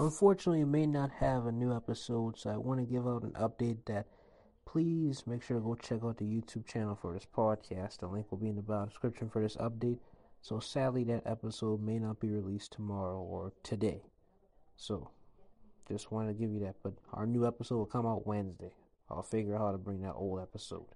Unfortunately, it may not have a new episode, so I want to give out an update that please make sure to go check out the YouTube channel for this podcast. The link will be in the bio description for this update. So sadly, that episode may not be released tomorrow or today. So just wanted to give you that. But our new episode will come out Wednesday. I'll figure out how to bring that old episode.